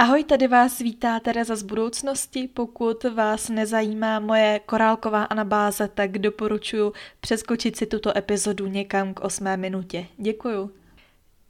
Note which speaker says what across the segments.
Speaker 1: Ahoj, tady vás vítá Tereza z budoucnosti. Pokud vás nezajímá moje korálková anabáze, tak doporučuji přeskočit si tuto epizodu někam k osmé minutě. Děkuju.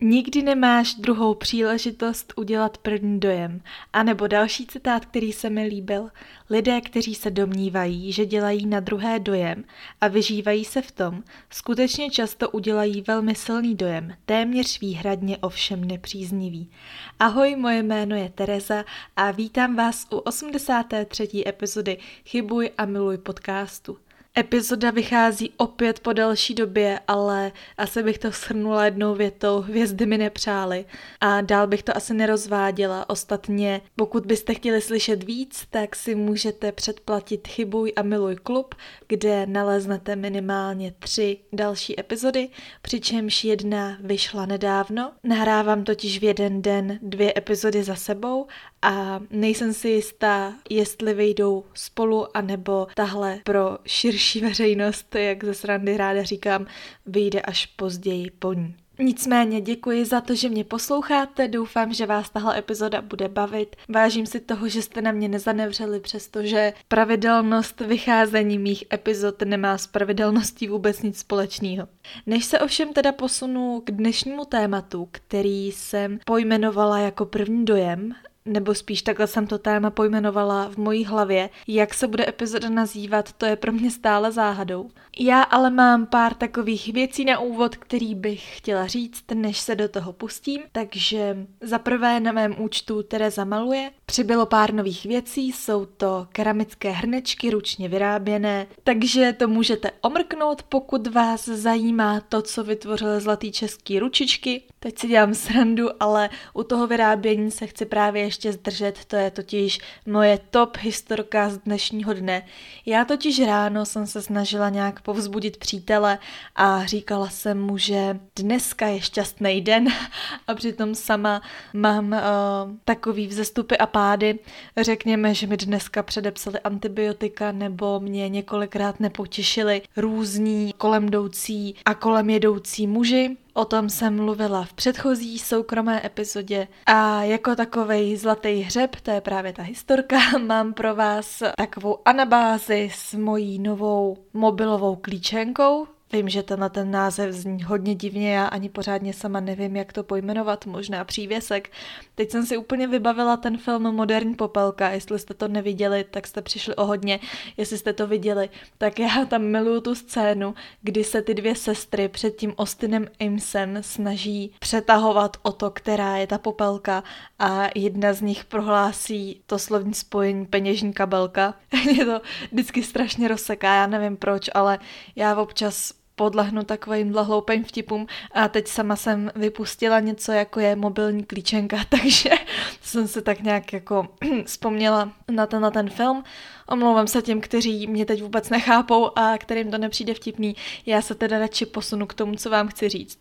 Speaker 1: Nikdy nemáš druhou příležitost udělat první dojem. A nebo další citát, který se mi líbil. Lidé, kteří se domnívají, že dělají na druhé dojem a vyžívají se v tom, skutečně často udělají velmi silný dojem, téměř výhradně ovšem nepříznivý. Ahoj, moje jméno je Tereza a vítám vás u 83. epizody Chybuj a miluj podcastu. Epizoda vychází opět po delší době, ale asi bych to shrnula jednou větou, hvězdy mi nepřály. A dál bych to asi nerozváděla. Ostatně, pokud byste chtěli slyšet víc, tak si můžete předplatit Chybuj a miluj klub, kde naleznete minimálně tři další epizody, přičemž jedna vyšla nedávno. Nahrávám totiž v jeden den dvě epizody za sebou a nejsem si jistá, jestli vyjdou spolu, anebo tahle pro širší veřejnost, jak ze srandy ráda říkám, vyjde až později po ní. Nicméně děkuji za to, že mě posloucháte, doufám, že vás tahle epizoda bude bavit. Vážím si toho, že jste na mě nezanevřeli, přestože pravidelnost vycházení mých epizod nemá s pravidelností vůbec nic společného. Než se ovšem teda posunu k dnešnímu tématu, který jsem pojmenovala jako první dojem nebo spíš takhle jsem to téma pojmenovala v mojí hlavě. Jak se bude epizoda nazývat, to je pro mě stále záhadou. Já ale mám pár takových věcí na úvod, který bych chtěla říct, než se do toho pustím. Takže za prvé na mém účtu Tereza maluje. Přibylo pár nových věcí, jsou to keramické hrnečky ručně vyráběné, takže to můžete omrknout, pokud vás zajímá to, co vytvořil zlatý český ručičky. Teď si dělám srandu, ale u toho vyrábění se chci právě ještě zdržet, to je totiž moje top historka z dnešního dne. Já totiž ráno jsem se snažila nějak povzbudit přítele a říkala jsem mu, že dneska je šťastný den a přitom sama mám uh, takový vzestupy a pády. Řekněme, že mi dneska předepsali antibiotika nebo mě několikrát nepotěšili různí kolem jdoucí a kolem jedoucí muži. O tom jsem mluvila v předchozí soukromé epizodě a jako takovej zlatý hřeb, to je právě ta historka, mám pro vás takovou anabázi s mojí novou mobilovou klíčenkou, Vím, že tenhle ten název zní hodně divně, já ani pořádně sama nevím, jak to pojmenovat, možná přívěsek. Teď jsem si úplně vybavila ten film Moderní popelka, jestli jste to neviděli, tak jste přišli o hodně, jestli jste to viděli, tak já tam miluju tu scénu, kdy se ty dvě sestry před tím Ostinem Imsem snaží přetahovat o to, která je ta popelka a jedna z nich prohlásí to slovní spojení peněžní kabelka. Mě to vždycky strašně rozseká, já nevím proč, ale já občas podlehnu takovým hloupým vtipům a teď sama jsem vypustila něco jako je mobilní klíčenka, takže jsem se tak nějak jako vzpomněla na ten, na ten film. Omlouvám se těm, kteří mě teď vůbec nechápou a kterým to nepřijde vtipný. Já se teda radši posunu k tomu, co vám chci říct.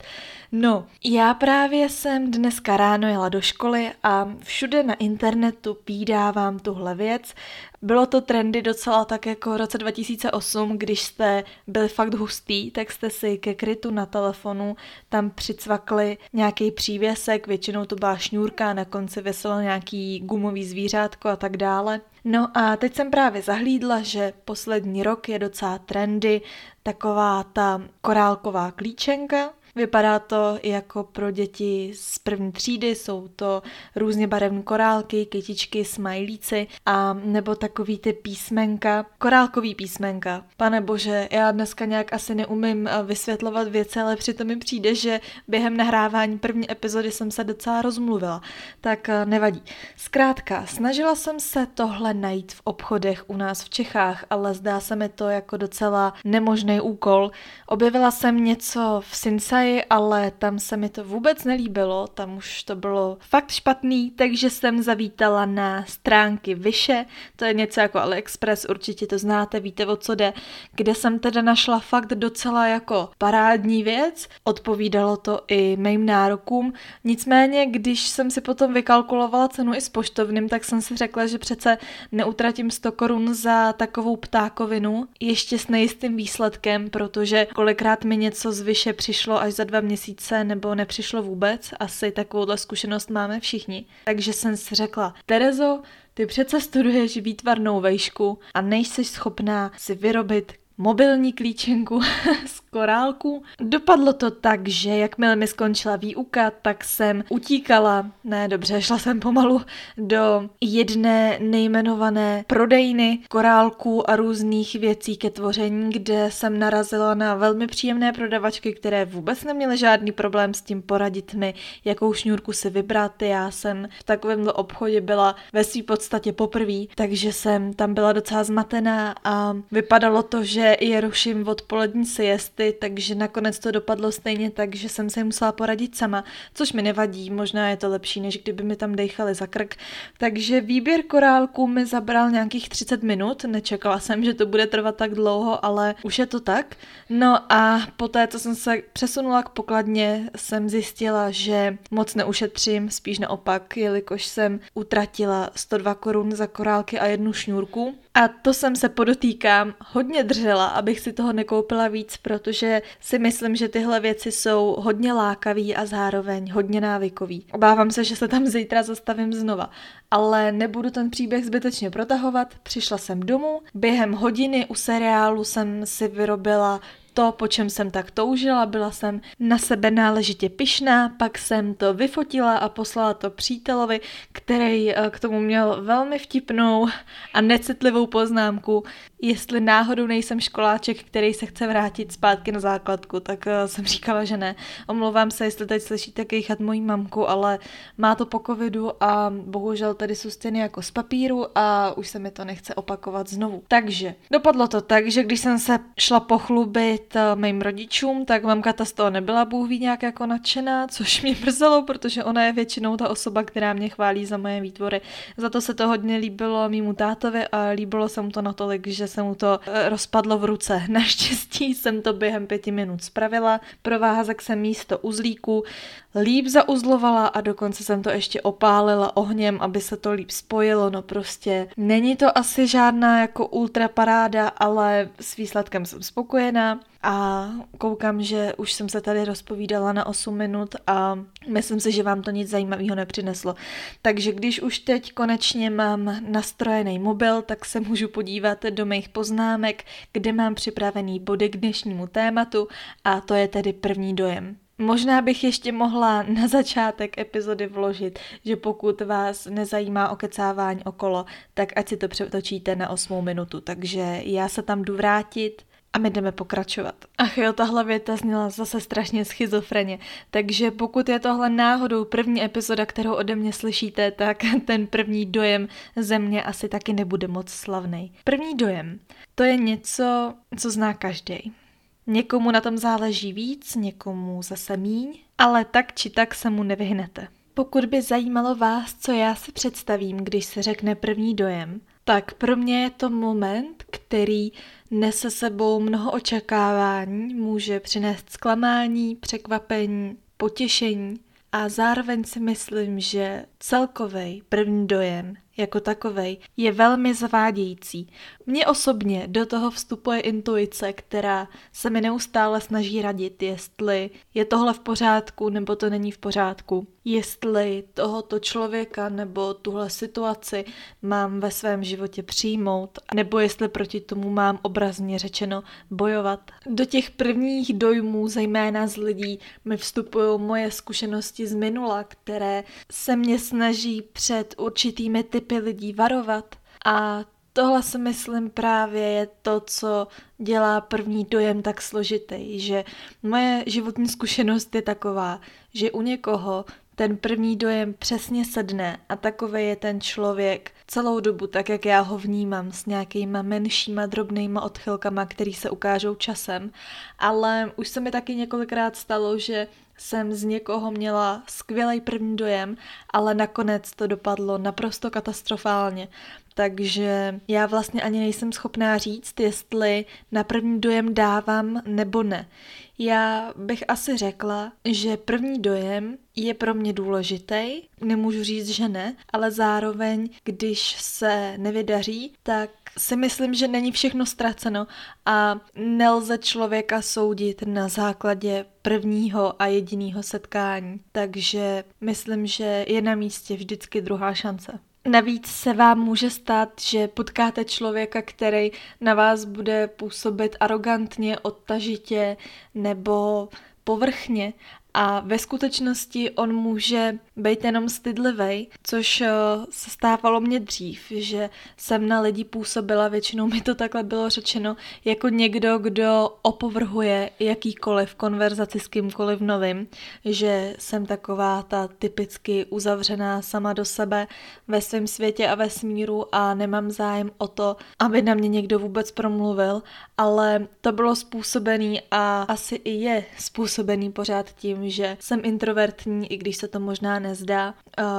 Speaker 1: No, já právě jsem dneska ráno jela do školy a všude na internetu pídávám tuhle věc. Bylo to trendy docela tak jako v roce 2008, když jste byli fakt hustý, tak jste si ke krytu na telefonu tam přicvakli nějaký přívěsek, většinou to byla šňůrka, na konci vyselo nějaký gumový zvířátko a tak dále. No a teď jsem právě zahlídla, že poslední rok je docela trendy taková ta korálková klíčenka, Vypadá to jako pro děti z první třídy, jsou to různě barevné korálky, kytičky, smajlíci a nebo takový ty písmenka, korálkový písmenka. Pane bože, já dneska nějak asi neumím eh, vysvětlovat věci, ale přitom mi přijde, že během nahrávání první epizody jsem se docela rozmluvila. Tak eh, nevadí. Zkrátka, snažila jsem se tohle najít v obchodech u nás v Čechách, ale zdá se mi to jako docela nemožný úkol. Objevila jsem něco v Sinsai, ale tam se mi to vůbec nelíbilo, tam už to bylo fakt špatný, takže jsem zavítala na stránky Vyše, to je něco jako AliExpress, určitě to znáte, víte o co jde, kde jsem teda našla fakt docela jako parádní věc, odpovídalo to i mým nárokům, nicméně, když jsem si potom vykalkulovala cenu i s poštovným, tak jsem si řekla, že přece neutratím 100 korun za takovou ptákovinu, ještě s nejistým výsledkem, protože kolikrát mi něco z Vyše přišlo a až za dva měsíce nebo nepřišlo vůbec. Asi takovouhle zkušenost máme všichni. Takže jsem si řekla, Terezo, ty přece studuješ výtvarnou vejšku a nejsi schopná si vyrobit mobilní klíčenku z korálku. Dopadlo to tak, že jakmile mi skončila výuka, tak jsem utíkala, ne dobře, šla jsem pomalu do jedné nejmenované prodejny korálků a různých věcí ke tvoření, kde jsem narazila na velmi příjemné prodavačky, které vůbec neměly žádný problém s tím poradit mi, jakou šňůrku si vybrat. Já jsem v takovémhle obchodě byla ve své podstatě poprvé, takže jsem tam byla docela zmatená a vypadalo to, že je ruším odpolední siesty, takže nakonec to dopadlo stejně tak, že jsem se musela poradit sama, což mi nevadí, možná je to lepší, než kdyby mi tam dechali za krk. Takže výběr korálků mi zabral nějakých 30 minut, nečekala jsem, že to bude trvat tak dlouho, ale už je to tak. No a poté, co jsem se přesunula k pokladně, jsem zjistila, že moc neušetřím, spíš naopak, jelikož jsem utratila 102 korun za korálky a jednu šňůrku. A to jsem se podotýkám hodně držela, abych si toho nekoupila víc, protože si myslím, že tyhle věci jsou hodně lákavý a zároveň hodně návykový. Obávám se, že se tam zítra zastavím znova, ale nebudu ten příběh zbytečně protahovat. Přišla jsem domů, během hodiny u seriálu jsem si vyrobila to, po čem jsem tak toužila, byla jsem na sebe náležitě pyšná, pak jsem to vyfotila a poslala to přítelovi, který eh, k tomu měl velmi vtipnou a necitlivou poznámku, jestli náhodou nejsem školáček, který se chce vrátit zpátky na základku, tak uh, jsem říkala, že ne. Omlouvám se, jestli teď slyšíte kejchat mojí mamku, ale má to po covidu a bohužel tady jsou stěny jako z papíru a už se mi to nechce opakovat znovu. Takže dopadlo to tak, že když jsem se šla pochlubit uh, mým rodičům, tak mamka ta z toho nebyla bůh ví nějak jako nadšená, což mě mrzelo, protože ona je většinou ta osoba, která mě chválí za moje výtvory. Za to se to hodně líbilo mýmu tátovi a líbilo se mu to natolik, že se mu to eh, rozpadlo v ruce. Naštěstí jsem to během pěti minut spravila, provázek jsem místo uzlíku líp zauzlovala a dokonce jsem to ještě opálila ohněm, aby se to líp spojilo, no prostě není to asi žádná jako ultra paráda, ale s výsledkem jsem spokojená a koukám, že už jsem se tady rozpovídala na 8 minut a myslím si, že vám to nic zajímavého nepřineslo. Takže když už teď konečně mám nastrojený mobil, tak se můžu podívat do mých poznámek, kde mám připravený body k dnešnímu tématu a to je tedy první dojem. Možná bych ještě mohla na začátek epizody vložit, že pokud vás nezajímá okecávání okolo, tak ať si to přetočíte na 8 minutu. Takže já se tam jdu vrátit a my jdeme pokračovat. Ach jo, tahle věta zněla zase strašně schizofreně, takže pokud je tohle náhodou první epizoda, kterou ode mě slyšíte, tak ten první dojem ze mě asi taky nebude moc slavný. První dojem, to je něco, co zná každý. Někomu na tom záleží víc, někomu zase míň, ale tak či tak se mu nevyhnete. Pokud by zajímalo vás, co já si představím, když se řekne první dojem, tak pro mě je to moment, který nese sebou mnoho očekávání, může přinést zklamání, překvapení, potěšení a zároveň si myslím, že celkový první dojem jako takovej je velmi zavádějící. Mně osobně do toho vstupuje intuice, která se mi neustále snaží radit, jestli je tohle v pořádku nebo to není v pořádku. Jestli tohoto člověka nebo tuhle situaci mám ve svém životě přijmout, nebo jestli proti tomu mám obrazně řečeno bojovat. Do těch prvních dojmů, zejména z lidí, mi vstupují moje zkušenosti z minula, které se mě snaží před určitými typy lidí varovat. A tohle si myslím právě je to, co dělá první dojem tak složitý, že moje životní zkušenost je taková, že u někoho ten první dojem přesně sedne a takový je ten člověk celou dobu, tak jak já ho vnímám, s nějakýma menšíma drobnýma odchylkama, který se ukážou časem. Ale už se mi taky několikrát stalo, že jsem z někoho měla skvělý první dojem, ale nakonec to dopadlo naprosto katastrofálně. Takže já vlastně ani nejsem schopná říct, jestli na první dojem dávám nebo ne. Já bych asi řekla, že první dojem je pro mě důležitý, nemůžu říct, že ne, ale zároveň, když se nevydaří, tak si myslím, že není všechno ztraceno a nelze člověka soudit na základě prvního a jediného setkání. Takže myslím, že je na místě vždycky druhá šance. Navíc se vám může stát, že potkáte člověka, který na vás bude působit arrogantně, odtažitě nebo povrchně. A ve skutečnosti on může být jenom stydlivý, což eh, se stávalo mě dřív, že jsem na lidi působila, většinou mi to takhle bylo řečeno, jako někdo, kdo opovrhuje jakýkoliv konverzaci s kýmkoliv novým, že jsem taková ta typicky uzavřená sama do sebe ve svém světě a ve smíru a nemám zájem o to, aby na mě někdo vůbec promluvil, ale to bylo způsobený a asi i je způsobený pořád tím, že jsem introvertní, i když se to možná nezdá.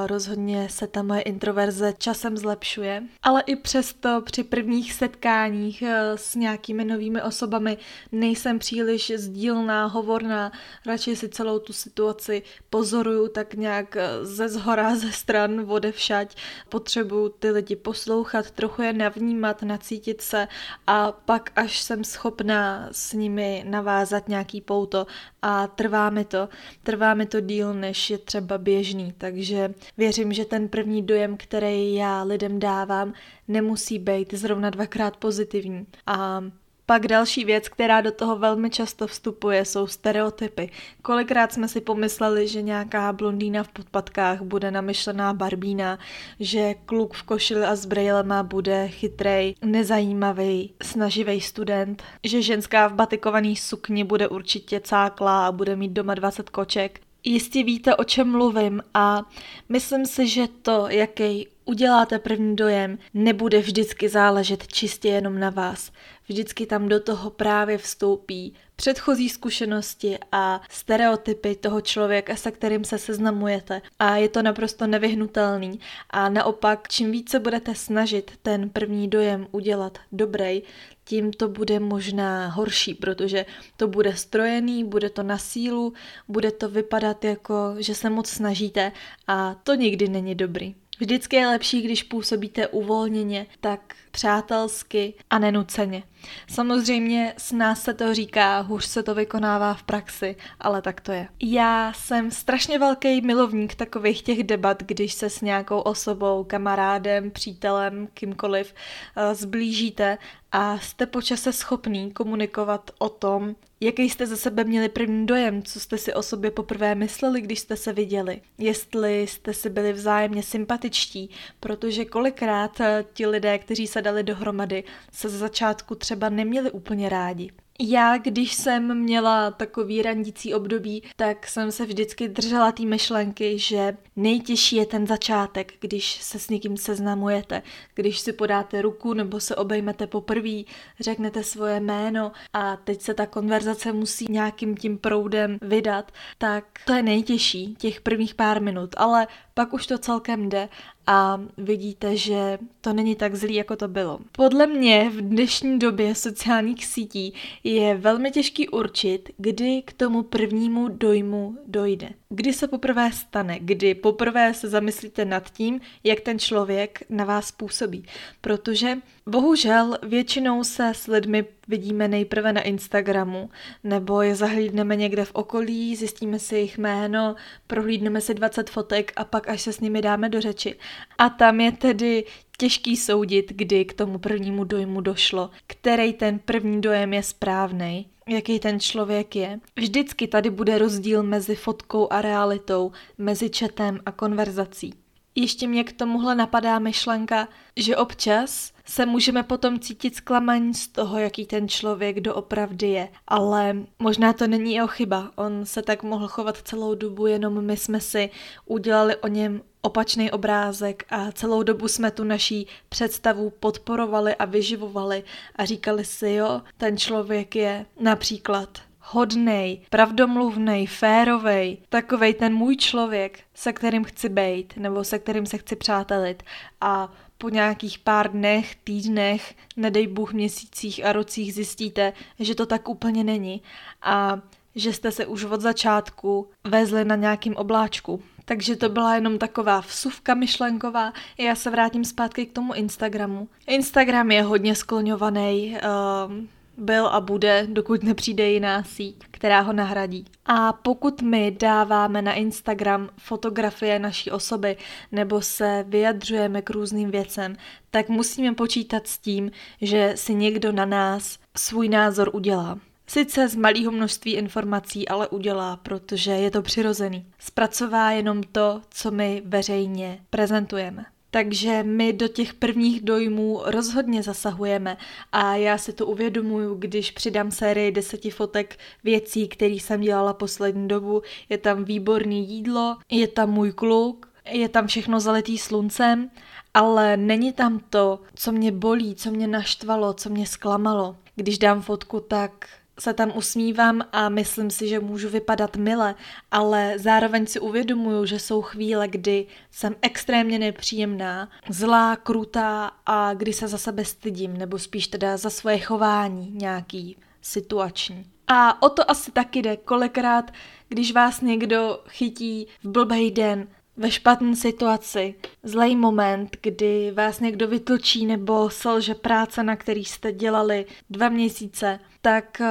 Speaker 1: Rozhodně se ta moje introverze časem zlepšuje, ale i přesto při prvních setkáních e, s nějakými novými osobami nejsem příliš sdílná, hovorná, radši si celou tu situaci pozoruju tak nějak e, ze zhora, ze stran, všať. Potřebuju ty lidi poslouchat, trochu je navnímat, nacítit se a pak až jsem schopná s nimi navázat nějaký pouto a trvá mi to. Trvá mi to díl, než je třeba běžný, takže věřím, že ten první dojem, který já lidem dávám, nemusí být zrovna dvakrát pozitivní. A pak další věc, která do toho velmi často vstupuje, jsou stereotypy. Kolikrát jsme si pomysleli, že nějaká blondýna v podpatkách bude namyšlená barbína, že kluk v košili a s brejlema bude chytrej, nezajímavý, snaživý student, že ženská v batikovaný sukni bude určitě cáklá a bude mít doma 20 koček. Jistě víte, o čem mluvím a myslím si, že to, jaký uděláte první dojem, nebude vždycky záležet čistě jenom na vás. Vždycky tam do toho právě vstoupí předchozí zkušenosti a stereotypy toho člověka, se kterým se seznamujete. A je to naprosto nevyhnutelný. A naopak, čím více budete snažit ten první dojem udělat dobrý, tím to bude možná horší, protože to bude strojený, bude to na sílu, bude to vypadat jako, že se moc snažíte a to nikdy není dobrý. Vždycky je lepší, když působíte uvolněně, tak přátelsky a nenuceně. Samozřejmě s nás se to říká, hůř se to vykonává v praxi, ale tak to je. Já jsem strašně velký milovník takových těch debat, když se s nějakou osobou, kamarádem, přítelem, kýmkoliv eh, zblížíte a jste počase schopný komunikovat o tom, jaký jste ze sebe měli první dojem, co jste si o sobě poprvé mysleli, když jste se viděli, jestli jste si byli vzájemně sympatičtí, protože kolikrát eh, ti lidé, kteří se dali dohromady, se ze začátku třeba neměli úplně rádi. Já, když jsem měla takový randící období, tak jsem se vždycky držela té myšlenky, že nejtěžší je ten začátek, když se s někým seznamujete, když si podáte ruku nebo se obejmete poprvé, řeknete svoje jméno a teď se ta konverzace musí nějakým tím proudem vydat, tak to je nejtěžší, těch prvních pár minut, ale pak už to celkem jde a vidíte, že to není tak zlý, jako to bylo. Podle mě v dnešní době sociálních sítí je velmi těžký určit, kdy k tomu prvnímu dojmu dojde. Kdy se poprvé stane, kdy poprvé se zamyslíte nad tím, jak ten člověk na vás působí. Protože bohužel většinou se s lidmi vidíme nejprve na Instagramu, nebo je zahlídneme někde v okolí, zjistíme si jejich jméno, prohlídneme si 20 fotek a pak až se s nimi dáme do řeči. A tam je tedy těžký soudit, kdy k tomu prvnímu dojmu došlo, který ten první dojem je správný, jaký ten člověk je. Vždycky tady bude rozdíl mezi fotkou a realitou, mezi četem a konverzací. Ještě mě k tomuhle napadá myšlenka, že občas se můžeme potom cítit zklamaní z toho, jaký ten člověk doopravdy je. Ale možná to není jeho chyba. On se tak mohl chovat celou dobu, jenom my jsme si udělali o něm opačný obrázek a celou dobu jsme tu naší představu podporovali a vyživovali a říkali si, jo, ten člověk je například hodnej, pravdomluvnej, férovej, takovej ten můj člověk, se kterým chci bejt, nebo se kterým se chci přátelit. A po nějakých pár dnech, týdnech, nedej Bůh měsících a rocích zjistíte, že to tak úplně není. A že jste se už od začátku vezli na nějakým obláčku. Takže to byla jenom taková vsuvka myšlenková. Já se vrátím zpátky k tomu Instagramu. Instagram je hodně skloňovaný, uh, byl a bude, dokud nepřijde jiná síť, která ho nahradí. A pokud my dáváme na Instagram fotografie naší osoby nebo se vyjadřujeme k různým věcem, tak musíme počítat s tím, že si někdo na nás svůj názor udělá. Sice z malého množství informací, ale udělá, protože je to přirozený. Zpracová jenom to, co my veřejně prezentujeme. Takže my do těch prvních dojmů rozhodně zasahujeme a já si to uvědomuju, když přidám sérii deseti fotek věcí, které jsem dělala poslední dobu. Je tam výborný jídlo, je tam můj kluk, je tam všechno zalitý sluncem, ale není tam to, co mě bolí, co mě naštvalo, co mě zklamalo. Když dám fotku, tak se tam usmívám a myslím si, že můžu vypadat mile, ale zároveň si uvědomuju, že jsou chvíle, kdy jsem extrémně nepříjemná, zlá, krutá a kdy se za sebe stydím, nebo spíš teda za svoje chování nějaký situační. A o to asi taky jde, kolikrát, když vás někdo chytí v blbej den, ve špatné situaci, zlej moment, kdy vás někdo vytočí nebo selže práce, na který jste dělali dva měsíce, tak eh,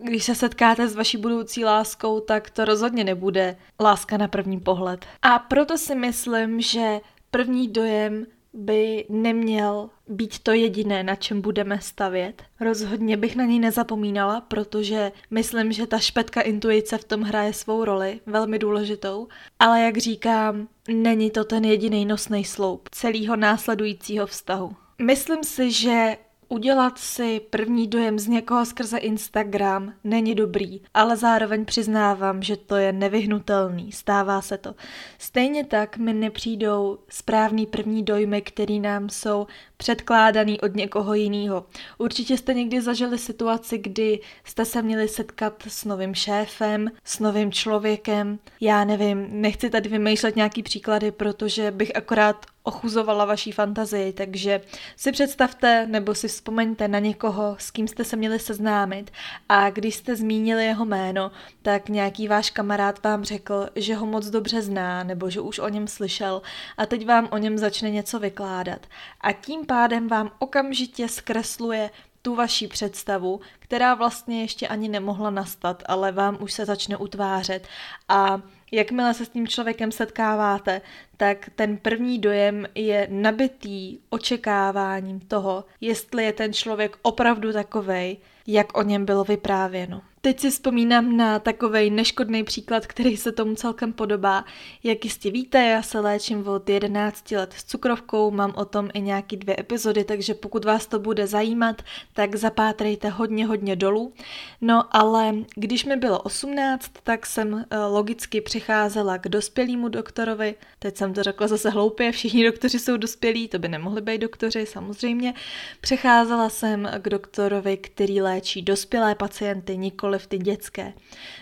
Speaker 1: když se setkáte s vaší budoucí láskou, tak to rozhodně nebude láska na první pohled. A proto si myslím, že první dojem by neměl být to jediné, na čem budeme stavět. Rozhodně bych na něj nezapomínala, protože myslím, že ta špetka intuice v tom hraje svou roli, velmi důležitou. Ale jak říkám, není to ten jediný nosný sloup celého následujícího vztahu. Myslím si, že Udělat si první dojem z někoho skrze Instagram není dobrý, ale zároveň přiznávám, že to je nevyhnutelný, stává se to. Stejně tak mi nepřijdou správný první dojmy, který nám jsou předkládaný od někoho jiného. Určitě jste někdy zažili situaci, kdy jste se měli setkat s novým šéfem, s novým člověkem. Já nevím, nechci tady vymýšlet nějaký příklady, protože bych akorát ochuzovala vaší fantazii, takže si představte nebo si vzpomeňte na někoho, s kým jste se měli seznámit a když jste zmínili jeho jméno, tak nějaký váš kamarád vám řekl, že ho moc dobře zná nebo že už o něm slyšel a teď vám o něm začne něco vykládat. A tím pádem vám okamžitě zkresluje tu vaší představu, která vlastně ještě ani nemohla nastat, ale vám už se začne utvářet. A jakmile se s tím člověkem setkáváte, tak ten první dojem je nabitý očekáváním toho, jestli je ten člověk opravdu takovej, jak o něm bylo vyprávěno. Teď si vzpomínám na takový neškodný příklad, který se tomu celkem podobá. Jak jistě víte, já se léčím od 11 let s cukrovkou, mám o tom i nějaký dvě epizody, takže pokud vás to bude zajímat, tak zapátrejte hodně, hodně dolů. No ale když mi bylo 18, tak jsem eh, logicky přicházela k dospělému doktorovi. Teď jsem to řekla zase hloupě, všichni doktoři jsou dospělí, to by nemohli být doktoři, samozřejmě. Přecházela jsem k doktorovi, který léčí dospělé pacienty, nikoli v ty dětské.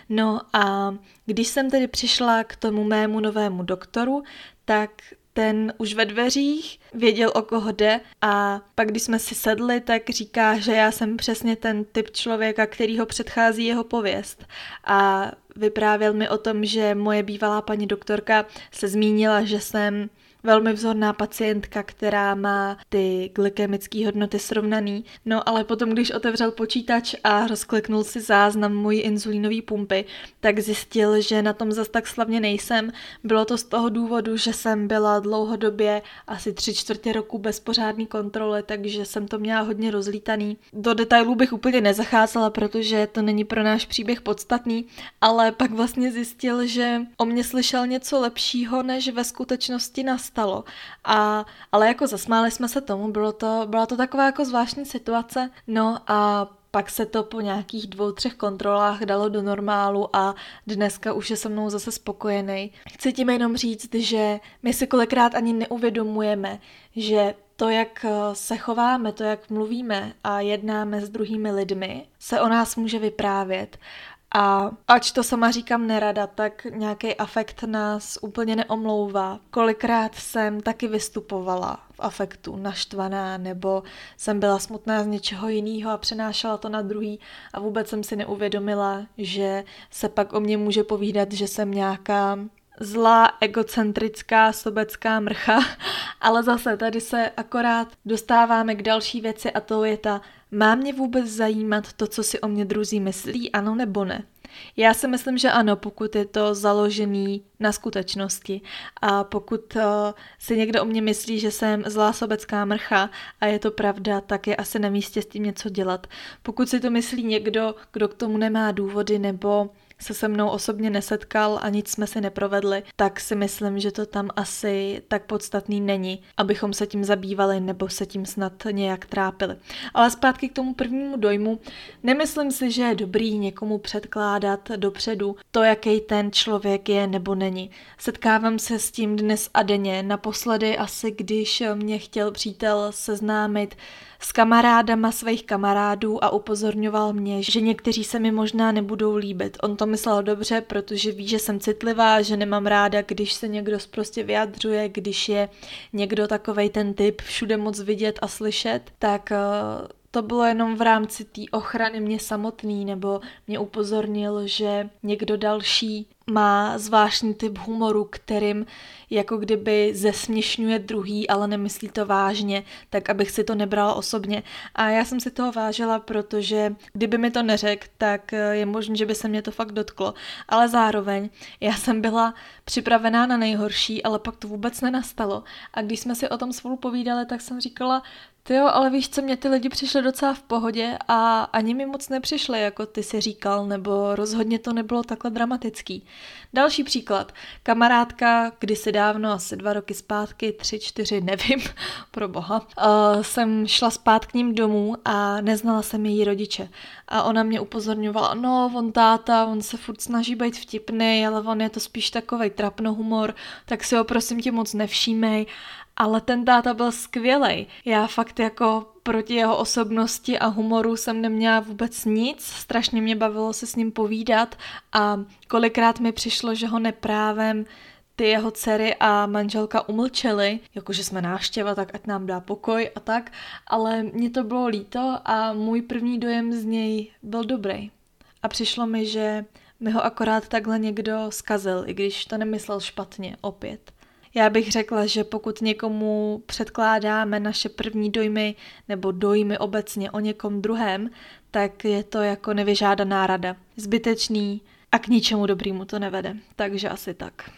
Speaker 1: No a když jsem tedy přišla k tomu mému novému doktoru, tak ten už ve dveřích věděl, o koho jde a pak, když jsme si sedli, tak říká, že já jsem přesně ten typ člověka, který ho předchází jeho pověst. A vyprávěl mi o tom, že moje bývalá paní doktorka se zmínila, že jsem velmi vzorná pacientka, která má ty glykemické hodnoty srovnaný. No ale potom, když otevřel počítač a rozkliknul si záznam mojí inzulínové pumpy, tak zjistil, že na tom zas tak slavně nejsem. Bylo to z toho důvodu, že jsem byla dlouhodobě asi tři čtvrtě roku bez pořádný kontroly, takže jsem to měla hodně rozlítaný. Do detailů bych úplně nezacházela, protože to není pro náš příběh podstatný, ale pak vlastně zjistil, že o mě slyšel něco lepšího, než ve skutečnosti nastal stalo. A, ale jako zasmáli jsme se tomu, bylo to, byla to taková jako zvláštní situace. No a pak se to po nějakých dvou, třech kontrolách dalo do normálu a dneska už je se mnou zase spokojený. Chci tím jenom říct, že my si kolikrát ani neuvědomujeme, že to, jak se chováme, to, jak mluvíme a jednáme s druhými lidmi, se o nás může vyprávět A ač to sama říkám nerada, tak nějaký afekt nás úplně neomlouvá. Kolikrát jsem taky vystupovala v afektu, naštvaná, nebo jsem byla smutná z něčeho jiného a přenášela to na druhý a vůbec jsem si neuvědomila, že se pak o mě může povídat, že jsem nějaká zlá, egocentrická, sobecká mrcha, ale zase tady se akorát dostáváme k další věci a to je ta, má mě vůbec zajímat to, co si o mě druzí myslí, ano nebo ne? Já si myslím, že ano, pokud je to založený na skutečnosti a pokud uh, si někdo o mě myslí, že jsem zlá sobecká mrcha a je to pravda, tak je asi na místě s tím něco dělat. Pokud si to myslí někdo, kdo k tomu nemá důvody nebo se se mnou osobně nesetkal a nic jsme si neprovedli, tak si myslím, že to tam asi tak podstatný není, abychom se tím zabývali nebo se tím snad nějak trápili. Ale zpátky k tomu prvnímu dojmu, nemyslím si, že je dobrý někomu předkládat dopředu to, jaký ten člověk je nebo není. Setkávám se s tím dnes a denně, naposledy asi když mě chtěl přítel seznámit s kamarádama svých kamarádů a upozorňoval mě, že někteří se mi možná nebudou líbit. On to myslel dobře, protože ví, že jsem citlivá, že nemám ráda, když se někdo prostě vyjadřuje, když je někdo takovej ten typ všude moc vidět a slyšet, tak eh, to bylo jenom v rámci té ochrany mě samotný, nebo mě upozornil, že někdo další má zvláštní typ humoru, kterým jako kdyby zesměšňuje druhý, ale nemyslí to vážně, tak abych si to nebrala osobně. A já jsem si toho vážila, protože kdyby mi to neřekl, tak je možné, že by se mě to fakt dotklo. Ale zároveň já jsem byla připravená na nejhorší, ale pak to vůbec nenastalo. A když jsme si o tom spolu povídali, tak jsem říkala, ty jo, ale víš co, mě ty lidi přišly docela v pohodě a ani mi moc nepřišly, jako ty si říkal, nebo rozhodně to nebylo takhle dramatický. Další příklad. Kamarádka kdysi dávno, asi dva roky zpátky, tři, čtyři, nevím, pro boha, uh, jsem šla spát k ním domů a neznala jsem její rodiče. A ona mě upozorňovala, no, on táta, on se furt snaží být vtipný, ale on je to spíš takovej trapnohumor, tak si ho prosím tě moc nevšímej ale ten táta byl skvělej. Já fakt jako proti jeho osobnosti a humoru jsem neměla vůbec nic, strašně mě bavilo se s ním povídat a kolikrát mi přišlo, že ho neprávem ty jeho dcery a manželka umlčeli, jakože jsme návštěva, tak ať nám dá pokoj a tak, ale mě to bylo líto a můj první dojem z něj byl dobrý. A přišlo mi, že mi ho akorát takhle někdo zkazil, i když to nemyslel špatně, opět. Já bych řekla, že pokud někomu předkládáme naše první dojmy nebo dojmy obecně o někom druhém, tak je to jako nevyžádaná rada. Zbytečný a k ničemu dobrýmu to nevede. Takže asi tak.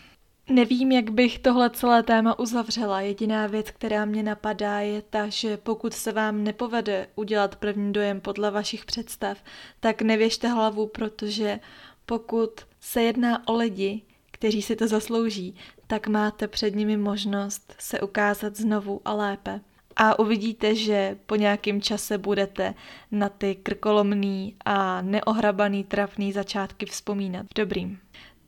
Speaker 1: Nevím, jak bych tohle celé téma uzavřela. Jediná věc, která mě napadá, je ta, že pokud se vám nepovede udělat první dojem podle vašich představ, tak nevěžte hlavu, protože pokud se jedná o lidi, kteří si to zaslouží, tak máte před nimi možnost se ukázat znovu a lépe. A uvidíte, že po nějakém čase budete na ty krkolomný a neohrabaný trafný začátky vzpomínat dobrým.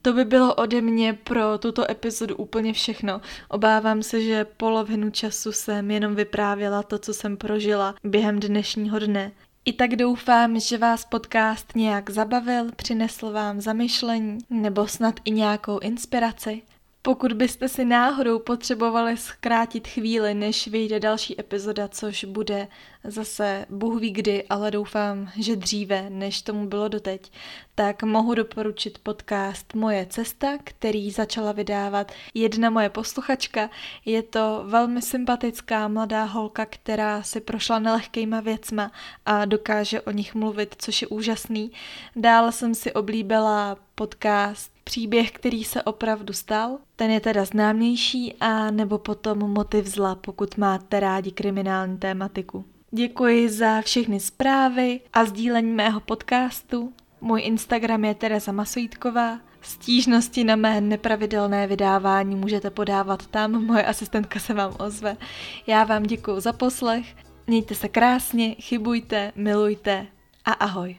Speaker 1: To by bylo ode mě pro tuto epizodu úplně všechno. Obávám se, že polovinu času jsem jenom vyprávěla to, co jsem prožila během dnešního dne. I tak doufám, že vás podcast nějak zabavil, přinesl vám zamyšlení nebo snad i nějakou inspiraci. Pokud byste si náhodou potřebovali zkrátit chvíli, než vyjde další epizoda, což bude zase Bůh ví kdy, ale doufám, že dříve, než tomu bylo doteď, tak mohu doporučit podcast Moje cesta, který začala vydávat jedna moje posluchačka. Je to velmi sympatická mladá holka, která si prošla nelehkýma věcma a dokáže o nich mluvit, což je úžasný. Dále jsem si oblíbila podcast příběh, který se opravdu stal. Ten je teda známější a nebo potom motiv zla, pokud máte rádi kriminální tématiku. Děkuji za všechny zprávy a sdílení mého podcastu. Můj Instagram je Tereza Masojítková. Stížnosti na mé nepravidelné vydávání můžete podávat tam, moje asistentka se vám ozve. Já vám děkuji za poslech, mějte se krásně, chybujte, milujte a ahoj.